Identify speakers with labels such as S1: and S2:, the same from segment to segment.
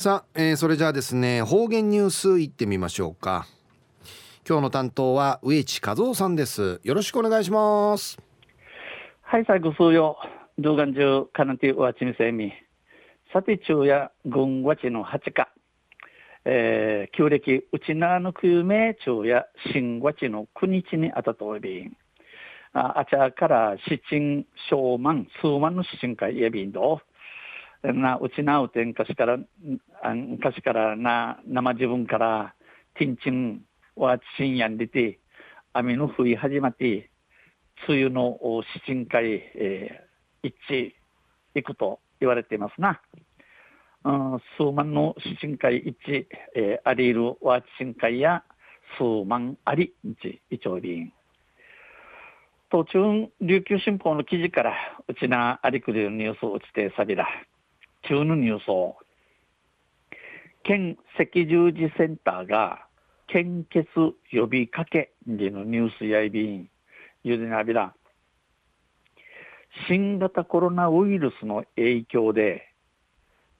S1: さあ、えー、それじゃあですね方言ニュースいってみましょうか。今日の担当は植地和夫さんです。よろしくお願いします。
S2: はい最後数曜動画中かなてわちみせみ。さて昼夜軍わちの八日えー、旧暦うちなのくゆめ昼夜新わちの九日にあたとおびん。ああちゃから七鎮小万数万の七鎮会やびんど。なうちなうて昔から昔からな生自分からティンチンは深夜に出て雨の降り始まって梅雨の七鎮会、えー、一致行くと言われていますな。うん、数万の七鎮会一致、えー、ありいるワーチ鎮会や数万あり一一応便。途中琉球新報の記事からうちなありくりのニュースを打ちてさびら。中のニュースを県赤十字センターが献血呼びかけでのニュースやいびんゆでなびら新型コロナウイルスの影響で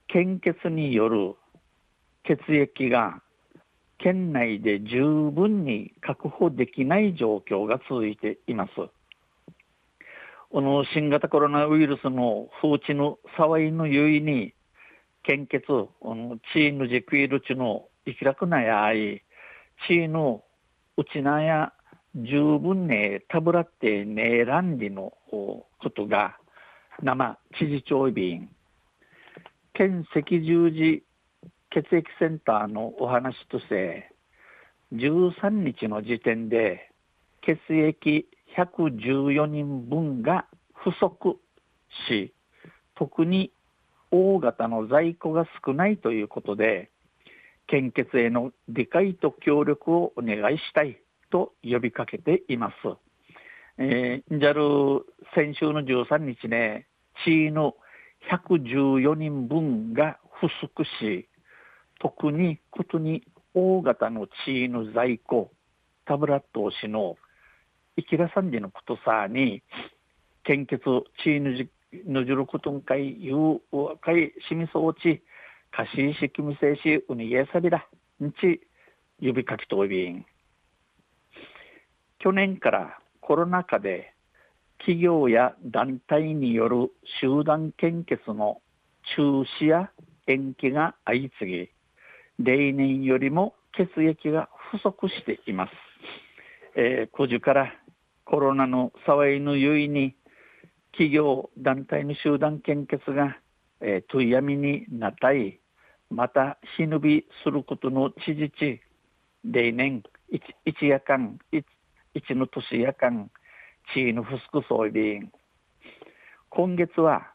S2: 献血による血液が県内で十分に確保できない状況が続いています。この新型コロナウイルスの風知の騒いのゆいに、献血、このチーヌジクイルチの生きらくなやい、チーヌうちなや十分ねたぶらってねえらんりのことが、生知事長便、県赤十字血液センターのお話として、13日の時点で血液114人分が不足し、特に大型の在庫が少ないということで、献血への理解と協力をお願いしたいと呼びかけています。えー、JAL 先週の13日ね、地位の114人分が不足し、特にことに大型の地位の在庫、タブラット氏の生きらさんじのことさに、献血、チーヌジ、ぬじることんかい、ゆう、かい、しみそうち、かしいしきみせいし、うにげさびら、んち、指かきとびん。去年からコロナ禍で、企業や団体による集団献血の中止や延期が相次ぎ、例年よりも血液が不足しています。えー、古樹からコロナの騒いのゆいに企業団体の集団献血が、えー、問い闇になったいまた死ぬびすることの知事地例年一夜間一の年夜間地位の不足総理。今月は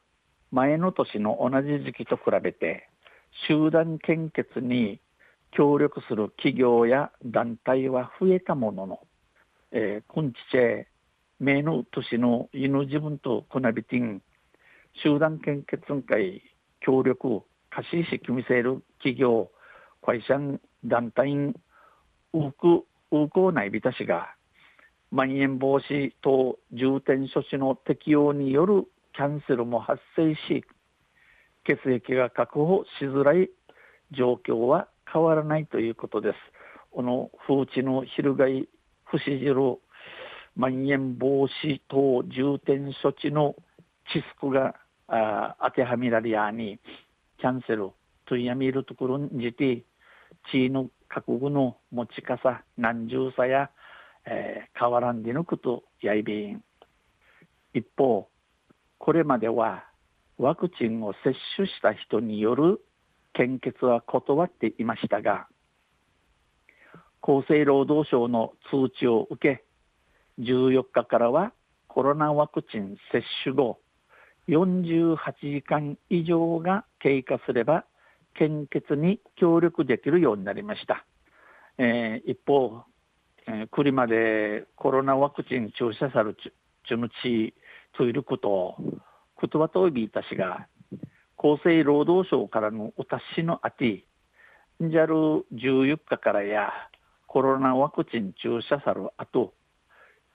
S2: 前の年の同じ時期と比べて集団献血に協力する企業や団体は増えたもののえー、今日名の年の犬自分とこなびてん集団献血会協力貸ししきみせる企業会社団体うくうこうないびたしがまん延防止等重点措置の適用によるキャンセルも発生し血液が確保しづらい状況は変わらないということです。この風知の翻不死汁まん延防止等重点措置のチスクがあ当てはめられやにキャンセルといやめるところにじて地位の覚悟の持ちかさ何重さや、えー、変わらんでのことやいびん。一方これまではワクチンを接種した人による献血は断っていましたが厚生労働省の通知を受け14日からはコロナワクチン接種後48時間以上が経過すれば献血に協力できるようになりました、えー、一方、えー、栗までコロナワクチン注射さるちゅむちといることを言葉とびいたしが厚生労働省からのお達しのあてんじゃる14日からやコロナワクチン注射さる後、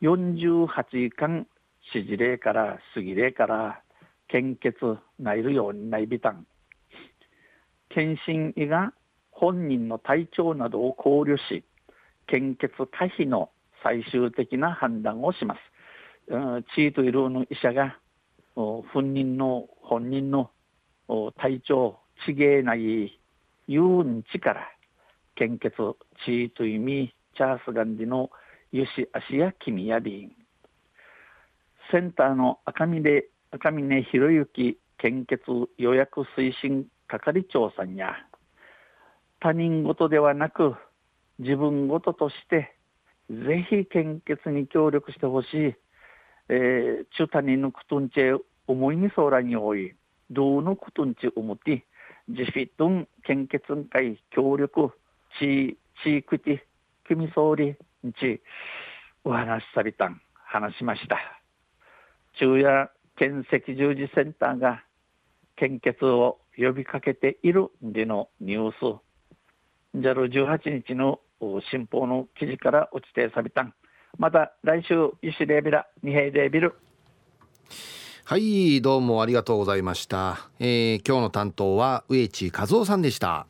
S2: 48時間指示令から過ぎ令から献血ないるようにないびたん。検診医が本人の体調などを考慮し献血可否の最終的な判断をします。チートイルの医者が本人の本人の体調ちげえない言うんちから献血チートイミチャースガンディのユシアシヤキミヤリン。センターの赤嶺赤嶺博之献血予約推進係長さんや。他人事ではなく自分事としてぜひ献血に協力してほしい、えー、中谷のクトンチェ思いにそらにおいどうのクトンチ思って自費とん献血会協力地地区的組総理にちお話しされたん話しました。昼夜県赤十字センターが献血を呼びかけているでのニュース。じゃる18日の新報の記事から落ちてさびたん。また来週ゆしレビラ二平デビル。
S1: はいどうもありがとうございました、えー、今日の担当は植地和夫さんでした。